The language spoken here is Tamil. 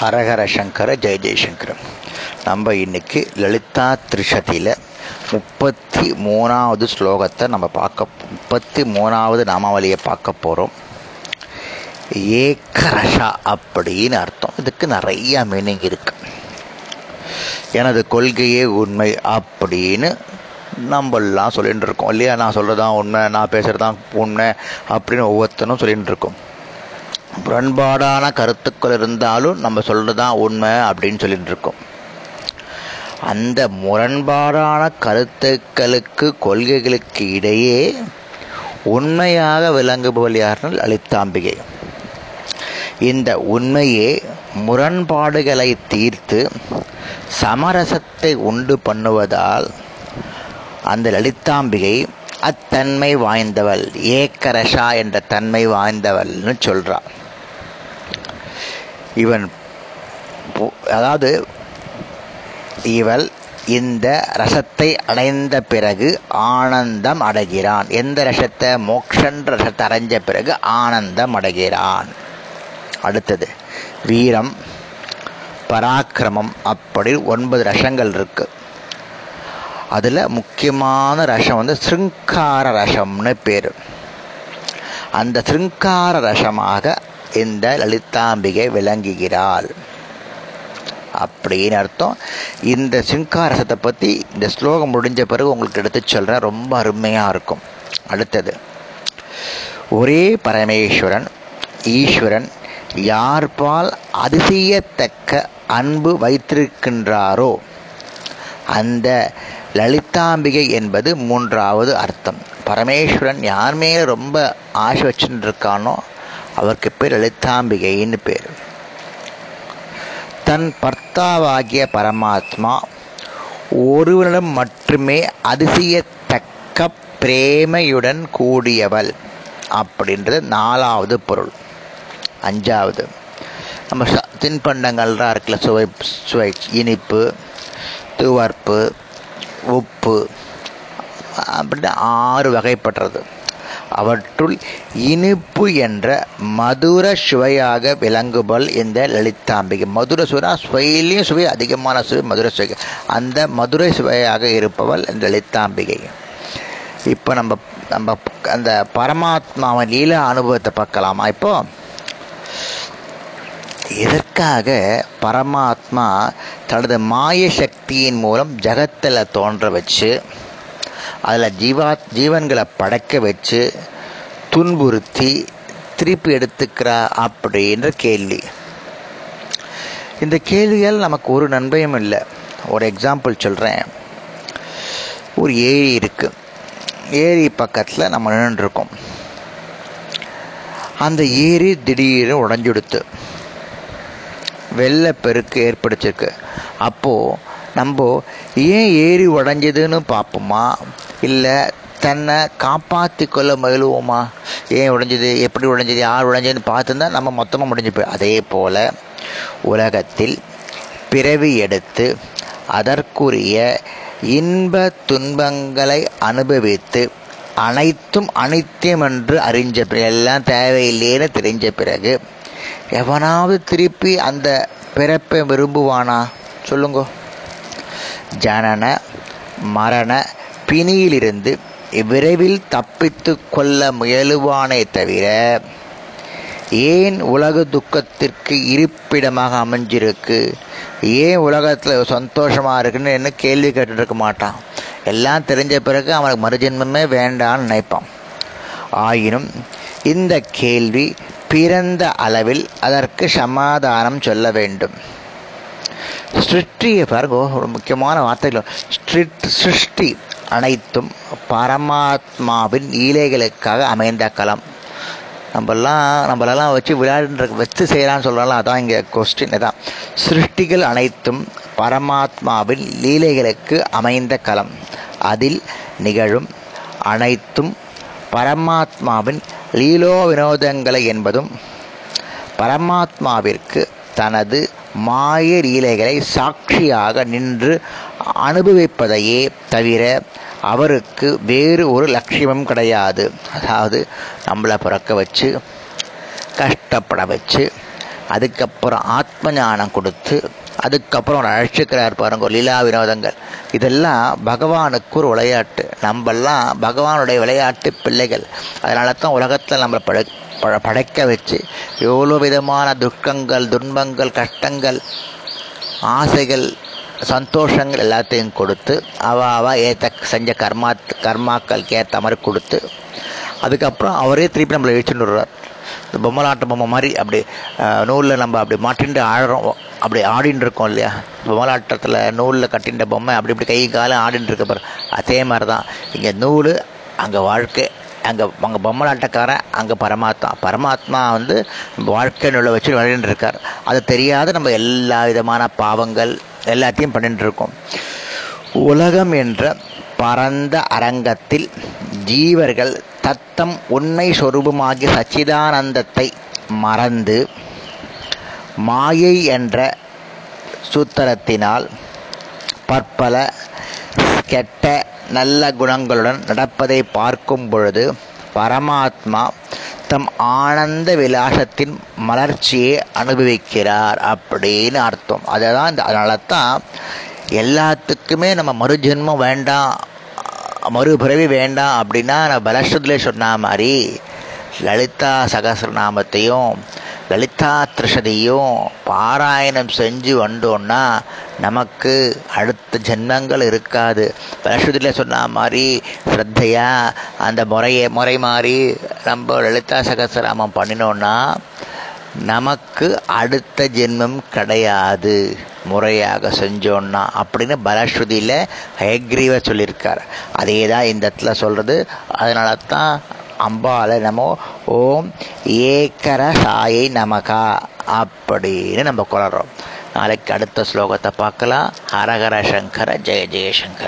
ஹரஹர சங்கர ஜெய ஜெயசங்கரம். நம்ம இன்னைக்கு லலிதா திரிஷதியில் முப்பத்தி மூணாவது ஸ்லோகத்தை நம்ம பார்க்க முப்பத்தி மூணாவது நாமாவளியை பார்க்க போகிறோம் ஏக்கரஷா அப்படின்னு அர்த்தம். இதுக்கு நிறைய மீனிங் இருக்கு. எனது கொள்கையே உண்மை அப்படின்னு நம்மெல்லாம் சொல்லிட்டு இருக்கோம். இல்லையா? நான் சொல்கிறதான் உண்மை நான் பேசுகிறதான் உண்மை அப்படின்னு ஒவ்வொருத்தனும் சொல்லிட்டு இருக்கோம். முரண்பாடான கருத்துக்கள் இருந்தாலும் நம்ம சொல்கிறது தான் உண்மை அப்படின்னு சொல்லிட்டு இருக்கோம். அந்த முரண்பாடான கருத்துக்களுக்கு கொள்கைகளுக்கு இடையே உண்மையாக விளங்குபவள் யாருன்னு அளித்தாம்பிகை. இந்த உண்மையே முரண்பாடுகளை தீர்த்து சமரசத்தை உண்டு பண்ணுவதால் அந்த லலிதாம்பிகை அத்தன்மை வாய்ந்தவள் ஏக்கரஷா என்ற தன்மை வாய்ந்தவள்னு சொல்கிறாள் இவன் அதாவது இவள் இந்த ரசத்தை அடைந்த பிறகு ஆனந்தம் அடைகிறான். எந்த ரசத்தை? மோக்ஷன்ற ரசத்தை அடைஞ்ச பிறகு ஆனந்தம் அடைகிறான். அடுத்தது வீரம் பராக்கிரமம் அப்படி ஒன்பது ரசங்கள் இருக்கு. அதில் முக்கியமான ரசம் வந்து சிருங்கார ரசம்னு பேர். அந்த சிருங்கார ரசமாக இந்த லலிதாம்பிகை விளங்குகிறாள். அப்படின்னு அர்த்தம். இந்த சிங்காரசத்தை பற்றி இந்த ஸ்லோகம் முடிஞ்ச பிறகு உங்களுக்கு எடுத்து சொல்கிறேன் ரொம்ப அருமையாக இருக்கும். அடுத்தது ஒரே பரமேஸ்வரன் ஈஸ்வரன் யார்பால் அதிசயத்தக்க அன்பு வைத்திருக்கின்றாரோ அந்த லலிதாம்பிகை என்பது மூன்றாவது அர்த்தம். பரமேஸ்வரன் யார் மேலே ரொம்ப ஆசை வச்சுருக்கானோ இருக்கானோ அவருக்கு பேர் லலிதாம்பிகைன்னு பேர். தன் பர்த்தாவாகிய பரமாத்மா ஒருவனிடம் மட்டுமே அதிசயத்தக்க பிரேமையுடன் கூடியவள் அப்படின்றது நாலாவது பொருள். அஞ்சாவது நம்ம தின்பண்டங்கள்லாம் இருக்குல்ல சுவை சுவை இனிப்பு துவர்ப்பு உப்பு அப்படின்னு ஆறு வகைப்படுறது அவற்றுள் இனிப்பு என்ற மதுர சுவையாக விளங்குபல் இந்த லலிதாம்பிகை. மதுர சுவை சுவையிலையும் சுவை அதிகமான சுவை மதுர சுவை. அந்த மதுரை சுவையாக இருப்பவள் இந்த லலிதாம்பிகை. இப்போ நம்ம நம்ம அந்த பரமாத்மாவின் லீலா அனுபவத்தை பார்க்கலாமா? இப்போ எதற்காக பரமாத்மா தனது மாய சக்தியின் மூலம் ஜகத்தில் தோன்ற வச்சு அதில் ஜீவா ஜீவன்களை படைக்க வச்சு துன்புறுத்தி திருப்பி எடுத்துக்கிறா அப்படின்ற கேள்வி. இந்த கேள்வியால் நமக்கு ஒரு நன்மையும் இல்லை. ஒரு எக்ஸாம்பிள் சொல்கிறேன் ஒரு ஏரி இருக்கு. ஏரி பக்கத்தில் நம்ம நின்றுருக்கோம் அந்த ஏரி திடீர்னு உடஞ்சுடுத்து. வெள்ளப்பெருக்கு ஏற்படுத்திருக்கு. அப்போது நம்ம ஏன் ஏரி உடஞ்சதுன்னு பார்ப்போமா? இல்லை தன்னை காப்பாற்றி கொள்ள முயலுவோமா ஏன் உடைஞ்சது? எப்படி உடைஞ்சது? யார் உடைஞ்சதுன்னு பார்த்துருந்தா நம்ம மொத்தமாக முடிஞ்சு போய். அதே போல் உலகத்தில் பிறவி எடுத்து அதற்குரிய இன்ப துன்பங்களை அனுபவித்து அனைத்தும் அனித்தியம் என்று அறிஞ்ச பிறகு எல்லாம் தேவையில்லைன்னு தெரிஞ்ச பிறகு எவனாவது திருப்பி அந்த பிறப்பை விரும்புவானா? சொல்லுங்க. ஜனன மரண பிணியிலிருந்து விரைவில் தப்பித்து கொள்ள முயலுவானே தவிர ஏன் உலக துக்கத்திற்கு இருப்பிடமாக அமைஞ்சிருக்கு? ஏன் உலகத்தில் சந்தோஷமாக இருக்குன்னு என்ன கேள்வி கேட்டுருக்க மாட்டான்? எல்லாம் தெரிஞ்ச பிறகு அவனுக்கு மறுஜென்மமே வேண்டான்னு நினைப்பான். ஆயினும் இந்த கேள்வி பிறந்த அளவில் அதற்கு சமாதானம் சொல்ல வேண்டும். சிருஷ்டியை பாருங்க ஒரு முக்கியமான வார்த்தைகள். சிருஷ்டி அனைத்தும் பரமாத்மாவின் ஈலைகளுக்காக அமைந்த களம். நம்மெல்லாம் நம்மளெல்லாம் வச்சு விளையாடுற வச்சு செய்யலாம்னு சொல்கிறாங்களா அதான் இங்கே கொஸ்டின் தான் சிருஷ்டிகள் அனைத்தும் பரமாத்மாவின் லீலைகளுக்கு அமைந்த களம். அதில் நிகழும் அனைத்தும் பரமாத்மாவின் லீலோ வினோதங்களை என்பதும் பரமாத்மாவிற்கு தனது மாய லீலைகளை சாட்சியாக நின்று அனுபவிப்பதையே தவிர அவருக்கு வேறு ஒரு லட்சியமும் கிடையாது. அதாவது நம்மளை பிறக்க வச்சு கஷ்டப்பட வச்சு அதுக்கப்புறம் ஆத்ம ஞானம் கொடுத்து அதுக்கப்புறம் ஒரு அழைச்சிக்கிறார் பாருங்க லீலா வினோதங்கள். இதெல்லாம் பகவானுக்கு ஒரு விளையாட்டு. நம்மெல்லாம் பகவானுடைய விளையாட்டு பிள்ளைகள். அதனால தான் உலகத்தில் நம்மளை படை படைக்க வச்சு எவ்வளோ விதமான துக்கங்கள் துன்பங்கள் கஷ்டங்கள் ஆசைகள் சந்தோஷங்கள் எல்லாத்தையும் கொடுத்து அவ அவ ஏத்த செஞ்ச கர்மா கர்மாக்களுக்கு ஏற்ற மாதிரி கொடுத்து அதுக்கப்புறம் அவரே திருப்பி நம்மளை இழுச்சுட்டு விடுறார் இந்த பொம்மலாட்ட பொம்மை மாதிரி அப்படி நூலில் நம்ம அப்படி மாட்டின்ட்டு ஆடுறோம். அப்படி ஆடின்னு இருக்கோம் இல்லையா? பொம்மலாட்டத்தில் நூலில் கட்டின்ற பொம்மை அப்படி இப்படி கை காலம் ஆடின்னு இருக்க பாரு. அதே மாதிரி தான் இங்கே நூல் அங்கே வாழ்க்கை. அங்கே அங்கே பொம்மலாட்டக்காரன் அங்கே பரமாத்மா. பரமாத்மா வந்து வாழ்க்கை நூலை வச்சு விளையாண்டு இருக்கார் அது தெரியாத நம்ம எல்லா விதமான பாவங்கள் எல்லாத்தையும் பண்ணிட்டு இருக்கோம் உலகம் என்ற பரந்த அரங்கத்தில் ஜீவர்கள் தத்தம் உண்மை சொரூபமாகிய சச்சிதானந்தத்தை மறந்து மாயை என்ற சூத்திரத்தினால் பற்பல கெட்ட நல்ல குணங்களுடன் நடப்பதை பார்க்கும் பொழுது பரமாத்மா தம் ஆனந்த விலாசத்தின் மலர்ச்சியை அனுபவிக்கிறார் அப்படின்னு அர்த்தம். அதுதான் இந்த அதனால தான் எல்லாத்துக்குமே நம்ம மறுஜென்மம் வேண்டாம் மறுபிறவி வேண்டாம் அப்படின்னா நான் பலஸ்ருதிலே சொன்ன மாதிரி லலிதா சகசிரநாமத்தையும் லலிதா திருஷதியும் பாராயணம் செஞ்சு வந்தோம்னா நமக்கு அடுத்த ஜென்மங்கள் இருக்காது. பலஸ்ருதியில் சொன்ன மாதிரி ஸ்ரத்தையா அந்த முறையை முறை மாதிரி நம்ம லலிதா சகசிராமம் பண்ணினோம்னா நமக்கு அடுத்த ஜென்மம் கிடையாது. முறையாக செஞ்சோன்னா அப்படின்னு பலஸ்ருதியில் ஹயக்ரீவ சொல்லியிருக்கார். அதே தான் இந்த இடத்துல சொல்கிறது அதனால தான் அம்பால நமோ ஓம் ஏக்கர சாயை நமகா அப்படின்னு நம்ம குளறோம். நாளைக்கு அடுத்த ஸ்லோகத்தை பார்க்கலாம். ஹரஹர சங்கர ஜெய ஜெயசங்கர